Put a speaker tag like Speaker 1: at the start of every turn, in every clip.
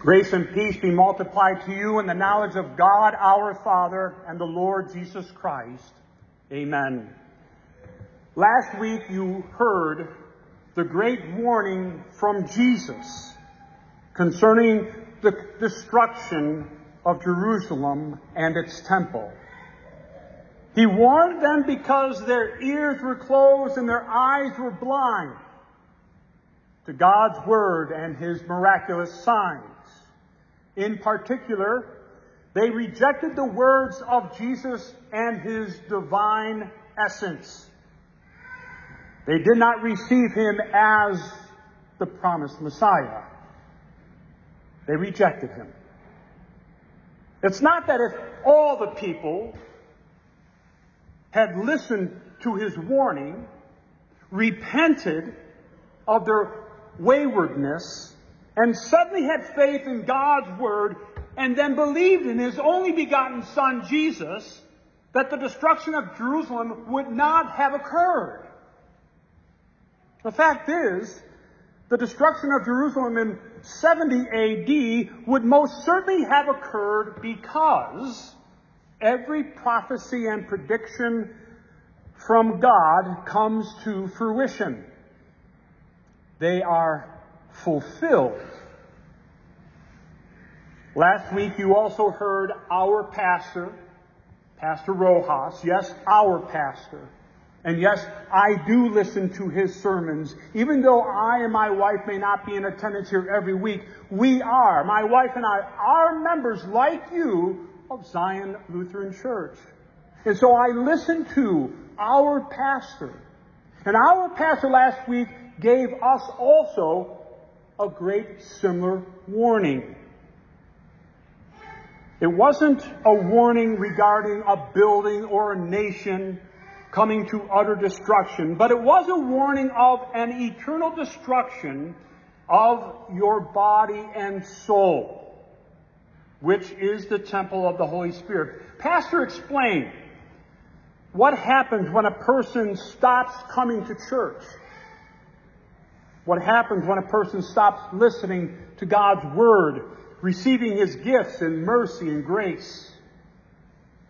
Speaker 1: Grace and peace be multiplied to you in the knowledge of God our Father and the Lord Jesus Christ. Amen. Last week you heard the great warning from Jesus concerning the destruction of Jerusalem and its temple. He warned them because their ears were closed and their eyes were blind to God's Word and His miraculous signs. In particular, they rejected the words of Jesus and His divine essence. They did not receive Him as the promised Messiah. They rejected Him. It's not that if all the people had listened to His warning, repented of their waywardness and suddenly had faith in God's Word and then believed in His only begotten Son, Jesus, that the destruction of Jerusalem would not have occurred. The fact is, the destruction of Jerusalem in 70 AD would most certainly have occurred because every prophecy and prediction from God comes to fruition they are fulfilled. Last week you also heard our pastor, Pastor Rojas, yes, our pastor. And yes, I do listen to his sermons. Even though I and my wife may not be in attendance here every week, we are, my wife and I, are members like you of Zion Lutheran Church. And so I listen to our pastor. And our pastor last week gave us also a great similar warning. It wasn't a warning regarding a building or a nation coming to utter destruction, but it was a warning of an eternal destruction of your body and soul, which is the temple of the Holy Spirit. Pastor explained what happens when a person stops coming to church. What happens when a person stops listening to God's Word, receiving His gifts and mercy and grace?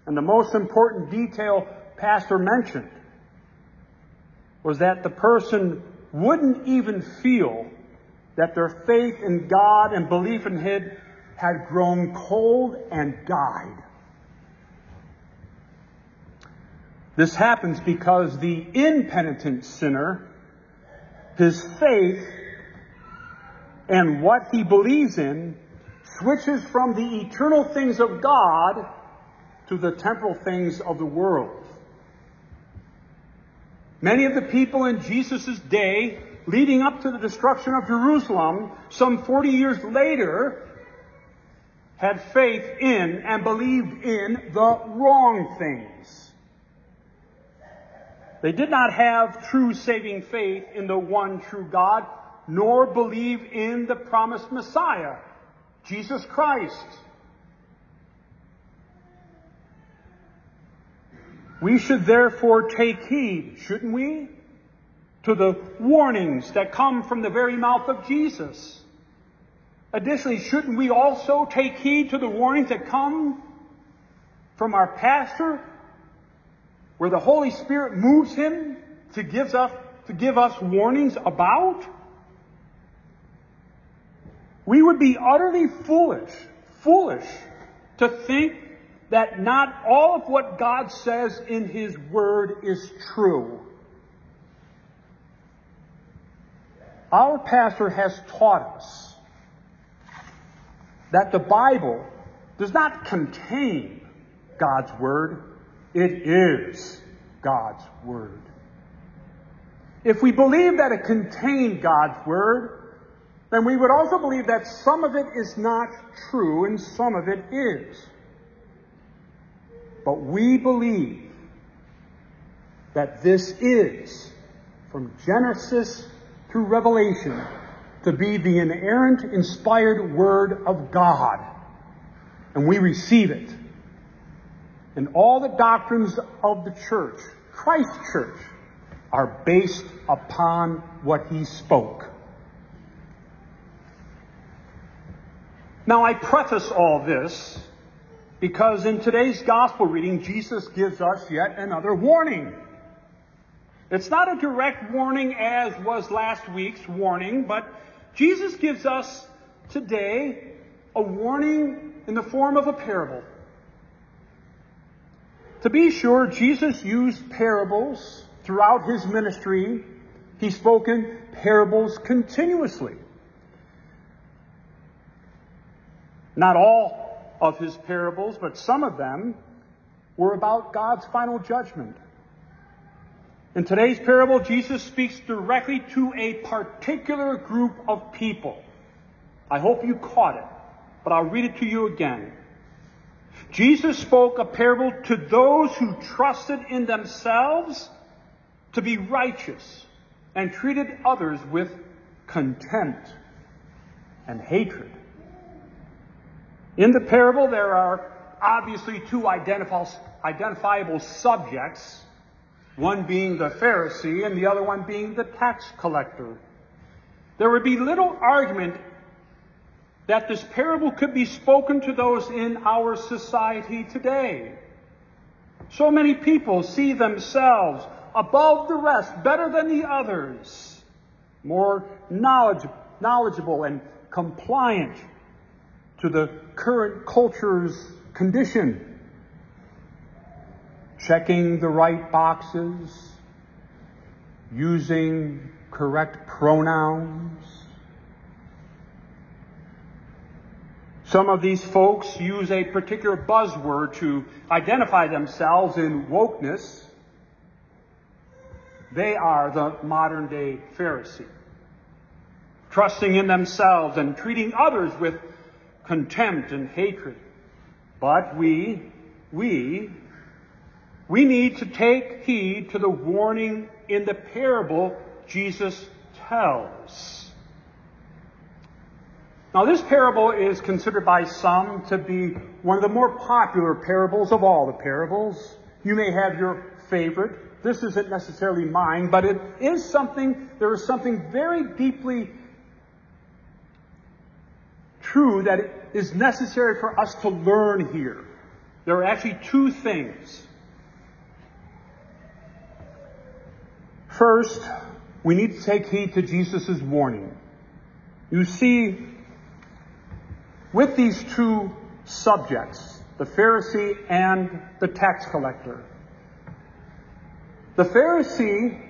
Speaker 1: And the most important detail Pastor mentioned was that the person wouldn't even feel that their faith in God and belief in Him had grown cold and died. This happens because the impenitent sinner his faith and what he believes in switches from the eternal things of God to the temporal things of the world. Many of the people in Jesus' day, leading up to the destruction of Jerusalem, some 40 years later, had faith in and believed in the wrong things. They did not have true saving faith in the one true God, nor believe in the promised Messiah, Jesus Christ. We should therefore take heed, shouldn't we, to the warnings that come from the very mouth of Jesus. Additionally, shouldn't we also take heed to the warnings that come from our pastor where the Holy Spirit moves him to give us, to give us warnings about? We would be utterly foolish, foolish to think that not all of what God says in His Word is true. Our pastor has taught us that the Bible does not contain God's Word, it is God's Word. If we believe that it contained God's Word, then we would also believe that some of it is not true and some of it is. But we believe that this is, from Genesis through Revelation, to be the inerrant, inspired Word of God. And we receive it and all the doctrines of the church, Christ's church, are based upon what he spoke. Now, I preface all this because in today's gospel reading, Jesus gives us yet another warning. It's not a direct warning as was last week's warning, but Jesus gives us today a warning in the form of a parable. To be sure, Jesus used parables throughout his ministry. He spoke in parables continuously. Not all of his parables, but some of them were about God's final judgment. In today's parable, Jesus speaks directly to a particular group of people. I hope you caught it, but I'll read it to you again. Jesus spoke a parable to those who trusted in themselves to be righteous and treated others with contempt and hatred. In the parable, there are obviously two identifiable subjects, one being the Pharisee and the other one being the tax collector. There would be little argument that this parable could be spoken to those in our society today. So many people see themselves above the rest, better than the others, more knowledge, knowledgeable and compliant to the current culture's condition. Checking the right boxes, using correct pronouns, Some of these folks use a particular buzzword to identify themselves in wokeness. They are the modern day Pharisee. Trusting in themselves and treating others with contempt and hatred. But we, we, we need to take heed to the warning in the parable Jesus tells. Now, this parable is considered by some to be one of the more popular parables of all the parables. You may have your favorite. This isn't necessarily mine, but it is something, there is something very deeply true that is necessary for us to learn here. There are actually two things. First, we need to take heed to Jesus' warning. You see, with these two subjects, the Pharisee and the tax collector. The Pharisee,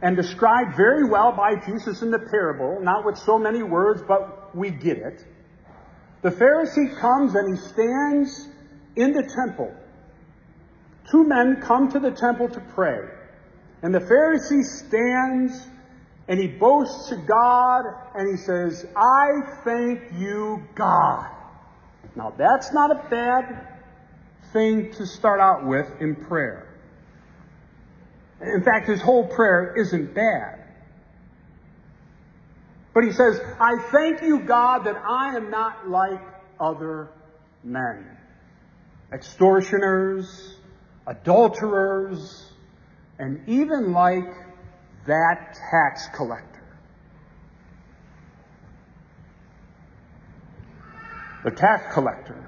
Speaker 1: and described very well by Jesus in the parable, not with so many words, but we get it. The Pharisee comes and he stands in the temple. Two men come to the temple to pray. And the Pharisee stands and he boasts to God and he says, I thank you, God. Now that's not a bad thing to start out with in prayer. In fact, his whole prayer isn't bad. But he says, I thank you, God, that I am not like other men. Extortioners, adulterers, and even like that tax collector. The tax collector,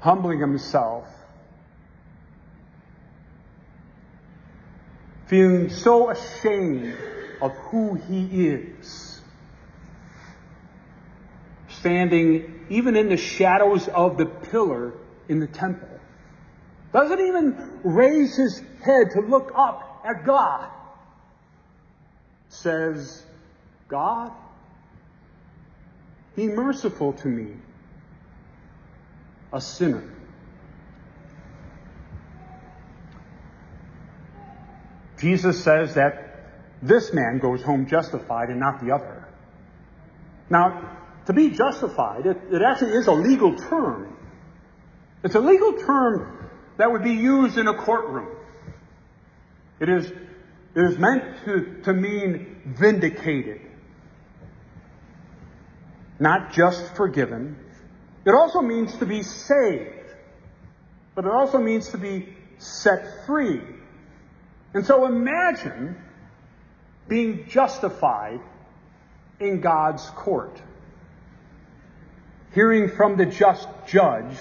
Speaker 1: humbling himself, feeling so ashamed of who he is, standing even in the shadows of the pillar in the temple doesn't even raise his head to look up at God. Says, God, be merciful to me, a sinner. Jesus says that this man goes home justified and not the other. Now, to be justified, it, it actually is a legal term. It's a legal term that would be used in a courtroom. It is, it is meant to, to mean vindicated, not just forgiven. It also means to be saved, but it also means to be set free. And so imagine being justified in God's court. hearing from the just judge,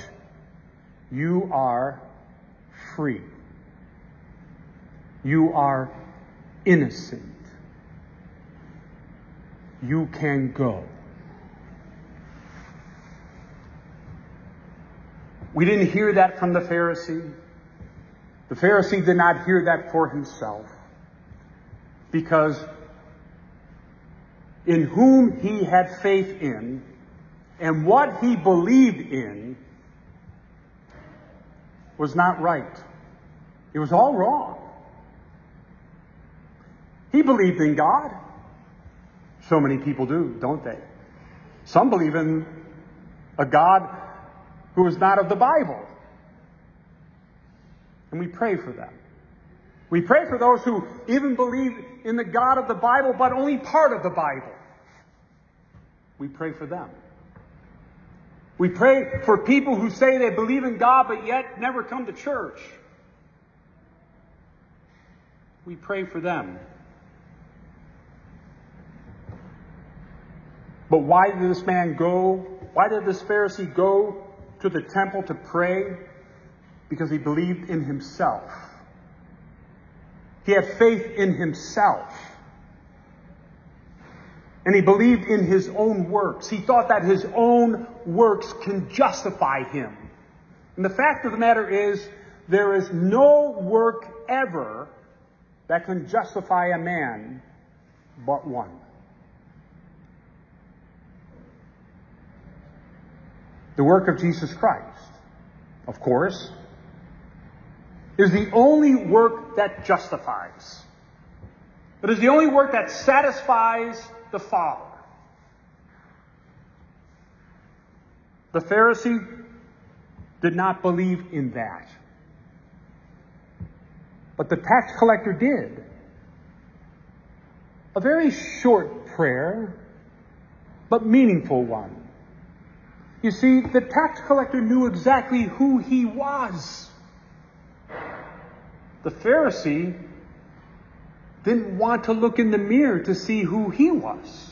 Speaker 1: you are free. You are innocent. You can go. We didn't hear that from the Pharisee. The Pharisee did not hear that for himself because in whom he had faith in and what he believed in was not right. It was all wrong. He believed in God. So many people do, don't they? Some believe in a God who is not of the Bible. And we pray for them. We pray for those who even believe in the God of the Bible, but only part of the Bible. We pray for them. We pray for people who say they believe in God, but yet never come to church. We pray for them. But why did this man go? Why did this Pharisee go to the temple to pray? Because he believed in himself. He had faith in himself. And he believed in his own works. He thought that his own works can justify him. And the fact of the matter is, there is no work ever that can justify a man but one. The work of Jesus Christ, of course, is the only work that justifies. It is the only work that satisfies the Father. The Pharisee did not believe in that. But the tax collector did. A very short prayer, but meaningful one. You see, the tax collector knew exactly who he was. The Pharisee didn't want to look in the mirror to see who he was.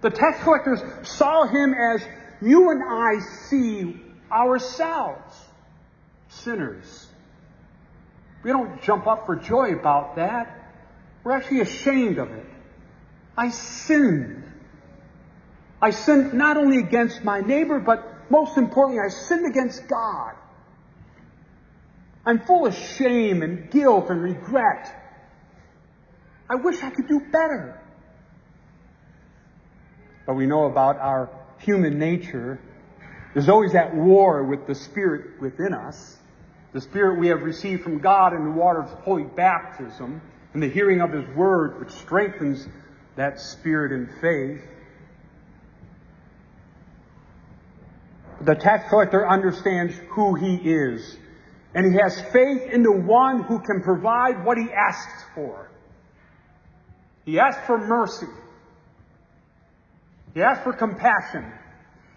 Speaker 1: The tax collectors saw him as you and I see ourselves, sinners. We don't jump up for joy about that. We're actually ashamed of it. I sinned. I sinned not only against my neighbor, but most importantly, I sinned against God. I'm full of shame and guilt and regret. I wish I could do better. But we know about our human nature. There's always that war with the Spirit within us. The Spirit we have received from God in the water of holy baptism and the hearing of His Word, which strengthens that Spirit in faith. The tax collector understands who he is. And he has faith in the one who can provide what he asks for. He asks for mercy. He asked for compassion.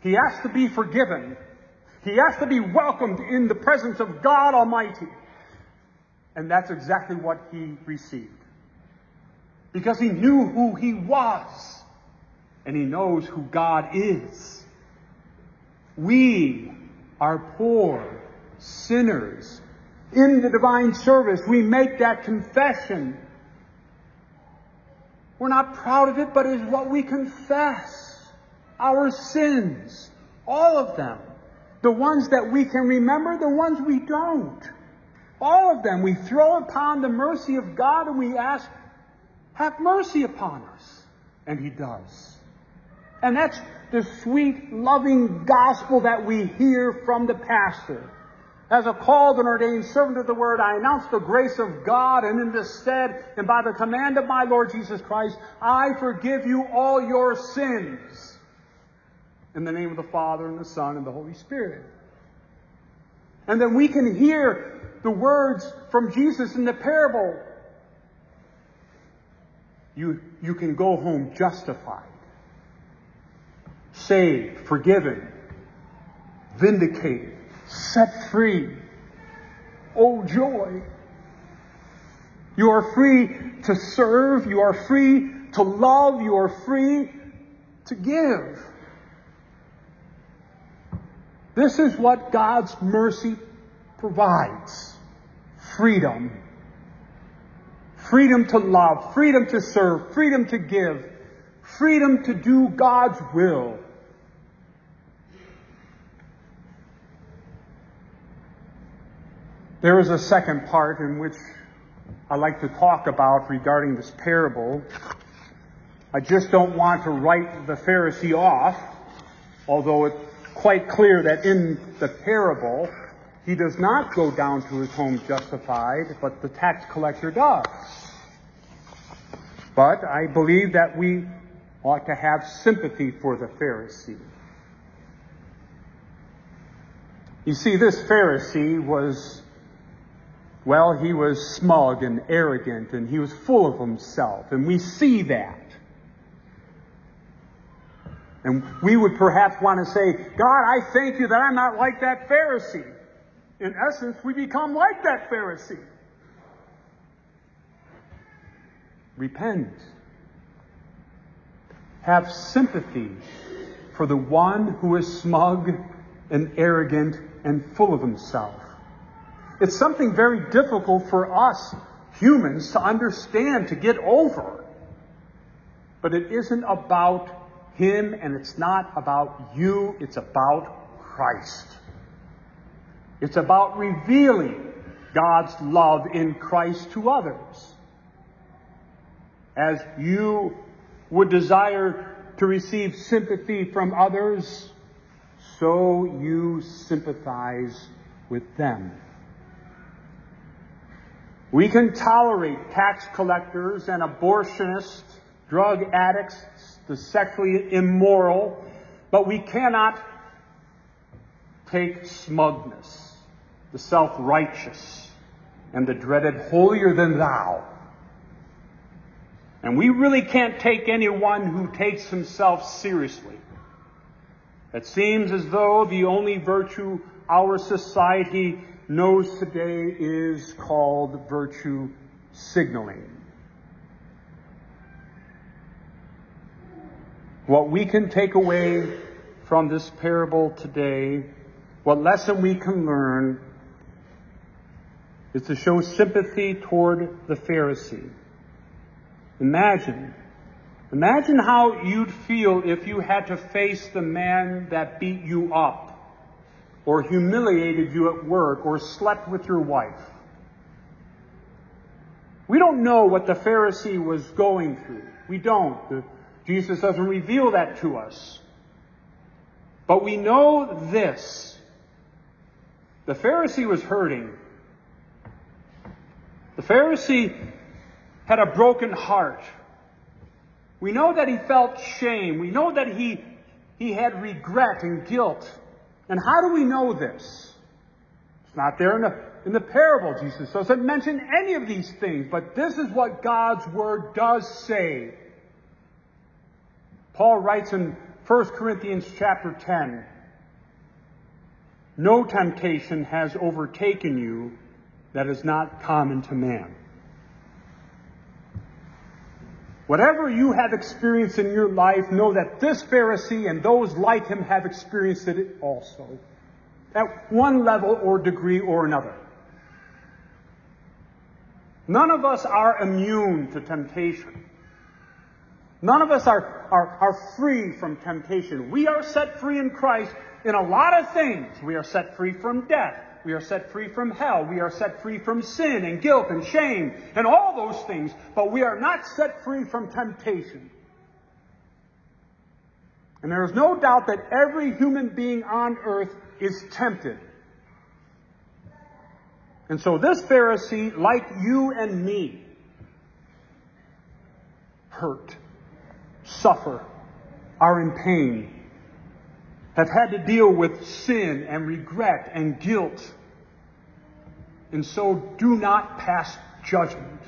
Speaker 1: He asked to be forgiven. He asked to be welcomed in the presence of God Almighty. And that's exactly what he received. Because he knew who he was. And he knows who God is. We are poor sinners. In the divine service, we make that confession. We're not proud of it, but it is what we confess. Our sins. All of them. The ones that we can remember, the ones we don't. All of them. We throw upon the mercy of God and we ask, have mercy upon us. And He does. And that's the sweet, loving gospel that we hear from the pastor. As a called and ordained servant of the word, I announce the grace of God, and in this stead, and by the command of my Lord Jesus Christ, I forgive you all your sins. In the name of the Father, and the Son, and the Holy Spirit. And then we can hear the words from Jesus in the parable. You, you can go home justified saved, forgiven, vindicated, set free. Oh, joy! You are free to serve, you are free to love, you are free to give. This is what God's mercy provides freedom. Freedom to love, freedom to serve, freedom to give, freedom to do God's will. There is a second part in which I like to talk about regarding this parable. I just don't want to write the Pharisee off, although it's quite clear that in the parable, he does not go down to his home justified, but the tax collector does. But I believe that we ought to have sympathy for the Pharisee. You see, this Pharisee was well, he was smug and arrogant and he was full of himself. And we see that. And we would perhaps want to say, God, I thank you that I'm not like that Pharisee. In essence, we become like that Pharisee. Repent. Have sympathy for the one who is smug and arrogant and full of himself. It's something very difficult for us humans to understand, to get over. But it isn't about him and it's not about you, it's about Christ. It's about revealing God's love in Christ to others. As you would desire to receive sympathy from others, so you sympathize with them. We can tolerate tax collectors and abortionists, drug addicts, the sexually immoral, but we cannot take smugness, the self-righteous, and the dreaded holier than thou. And we really can't take anyone who takes himself seriously. It seems as though the only virtue our society knows today is called virtue signaling. What we can take away from this parable today, what lesson we can learn, is to show sympathy toward the Pharisee. Imagine, imagine how you'd feel if you had to face the man that beat you up or humiliated you at work or slept with your wife. We don't know what the Pharisee was going through. We don't. Jesus doesn't reveal that to us. But we know this. The Pharisee was hurting. The Pharisee had a broken heart. We know that he felt shame. We know that he, he had regret and guilt. And how do we know this? It's not there in the, in the parable. Jesus doesn't mention any of these things, but this is what God's Word does say. Paul writes in 1 Corinthians chapter 10, No temptation has overtaken you that is not common to man. Whatever you have experienced in your life, know that this Pharisee and those like him have experienced it also, at one level or degree or another. None of us are immune to temptation. None of us are, are, are free from temptation. We are set free in Christ in a lot of things. We are set free from death. We are set free from hell. We are set free from sin and guilt and shame and all those things. But we are not set free from temptation. And there is no doubt that every human being on earth is tempted. And so this Pharisee, like you and me, hurt, suffer, are in pain, have had to deal with sin and regret and guilt. And so do not pass judgment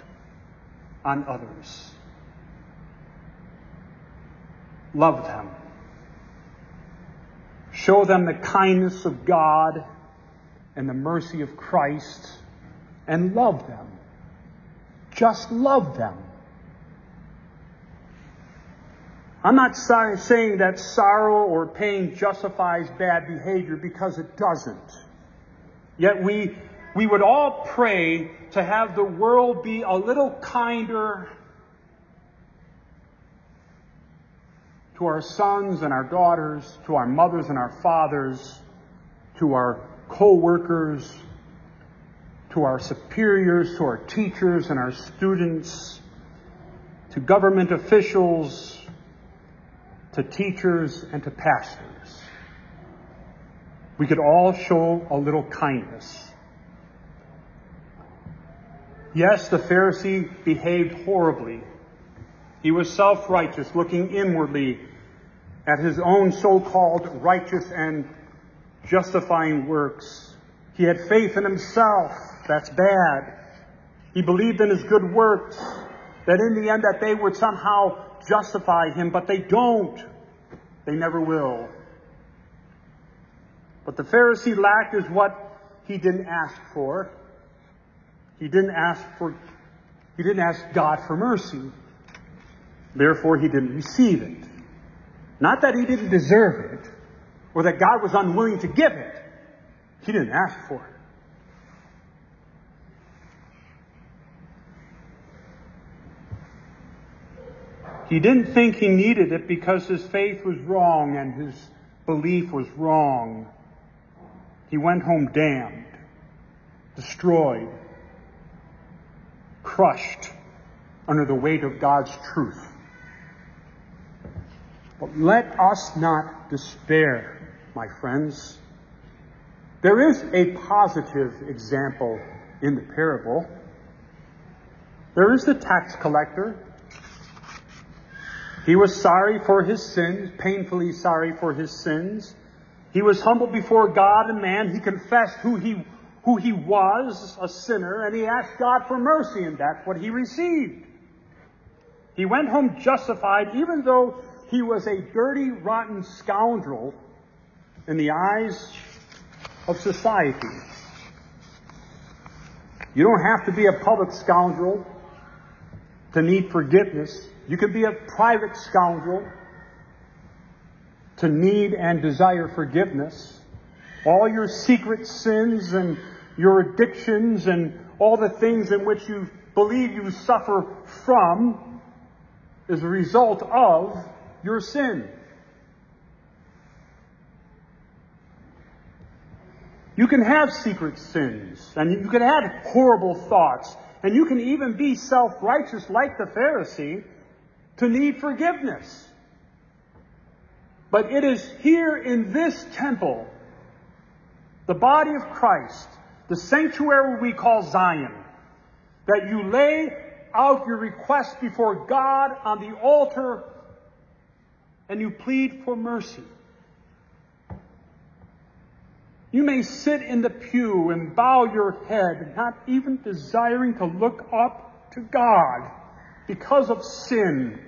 Speaker 1: on others. Love them. Show them the kindness of God and the mercy of Christ and love them. Just love them. I'm not saying that sorrow or pain justifies bad behavior because it doesn't. Yet we, we would all pray to have the world be a little kinder to our sons and our daughters, to our mothers and our fathers, to our co-workers, to our superiors, to our teachers and our students, to government officials, to teachers, and to pastors. We could all show a little kindness. Yes, the Pharisee behaved horribly. He was self-righteous, looking inwardly at his own so-called righteous and justifying works. He had faith in himself. That's bad. He believed in his good works, that in the end that they would somehow justify him, but they don't. They never will. But the Pharisee lacked is what he didn't ask for. He didn't ask for, he didn't ask God for mercy. Therefore, he didn't receive it. Not that he didn't deserve it, or that God was unwilling to give it. He didn't ask for it. He didn't think he needed it because his faith was wrong and his belief was wrong. He went home damned, destroyed, crushed under the weight of God's truth. But let us not despair, my friends. There is a positive example in the parable. There is the tax collector he was sorry for his sins, painfully sorry for his sins. He was humble before God and man. He confessed who he, who he was, a sinner, and he asked God for mercy, and that's what he received. He went home justified, even though he was a dirty, rotten scoundrel in the eyes of society. You don't have to be a public scoundrel to need forgiveness. You could be a private scoundrel to need and desire forgiveness. All your secret sins and your addictions and all the things in which you believe you suffer from is a result of your sin. You can have secret sins and you can have horrible thoughts and you can even be self-righteous like the Pharisee to need forgiveness. But it is here in this temple, the body of Christ, the sanctuary we call Zion, that you lay out your request before God on the altar and you plead for mercy. You may sit in the pew and bow your head, not even desiring to look up to God because of sin.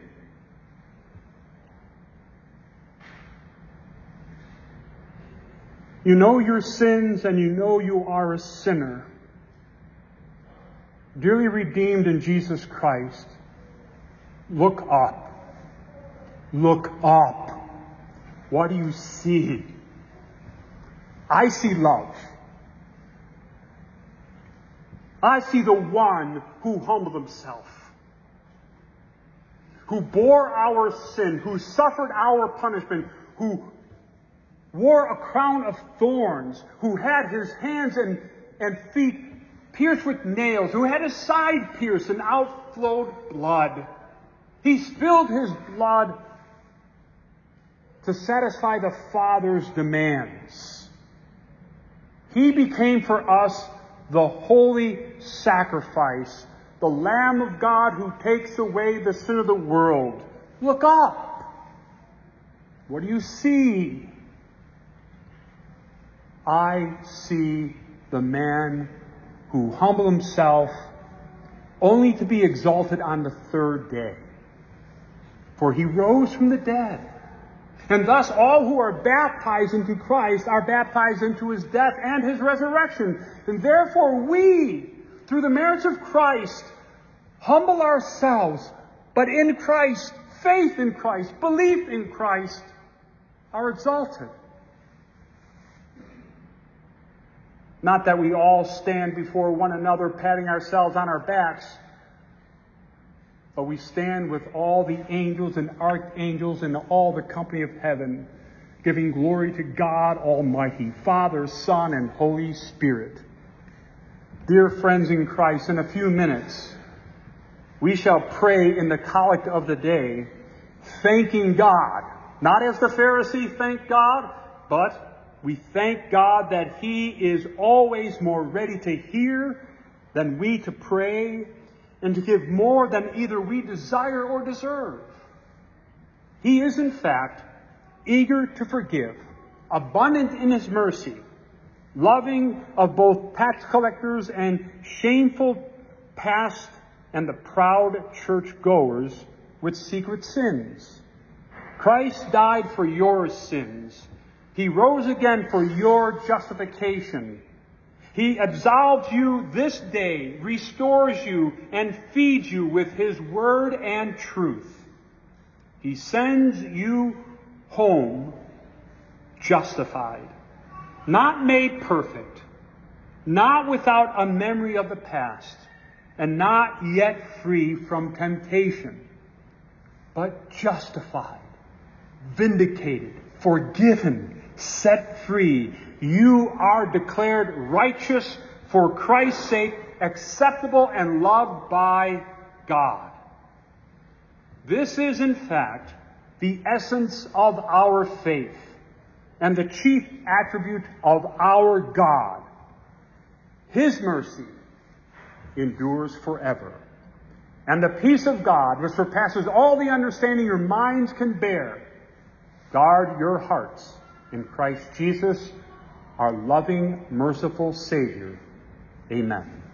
Speaker 1: You know your sins and you know you are a sinner. Dearly redeemed in Jesus Christ. Look up. Look up. What do you see? I see love. I see the one who humbled himself, who bore our sin, who suffered our punishment, who wore a crown of thorns, who had his hands and, and feet pierced with nails, who had his side pierced and outflowed blood. He spilled his blood to satisfy the Father's demands. He became for us the holy sacrifice, the Lamb of God who takes away the sin of the world. Look up. What do you see? I see the man who humbled himself only to be exalted on the third day. For he rose from the dead. And thus all who are baptized into Christ are baptized into his death and his resurrection. And therefore we, through the merits of Christ, humble ourselves, but in Christ faith in Christ, belief in Christ are exalted. Not that we all stand before one another patting ourselves on our backs, but we stand with all the angels and archangels and all the company of heaven, giving glory to God Almighty, Father, Son, and Holy Spirit. Dear friends in Christ, in a few minutes, we shall pray in the collect of the day, thanking God, not as the Pharisee thanked God, but we thank God that He is always more ready to hear than we to pray and to give more than either we desire or deserve. He is, in fact, eager to forgive, abundant in His mercy, loving of both tax collectors and shameful past and the proud church goers with secret sins. Christ died for your sins he rose again for your justification. He absolves you this day, restores you, and feeds you with His word and truth. He sends you home justified, not made perfect, not without a memory of the past, and not yet free from temptation, but justified, vindicated, forgiven, set free. You are declared righteous for Christ's sake, acceptable and loved by God. This is, in fact, the essence of our faith and the chief attribute of our God. His mercy endures forever. And the peace of God, which surpasses all the understanding your minds can bear, guard your hearts in Christ Jesus, our loving, merciful Savior. Amen.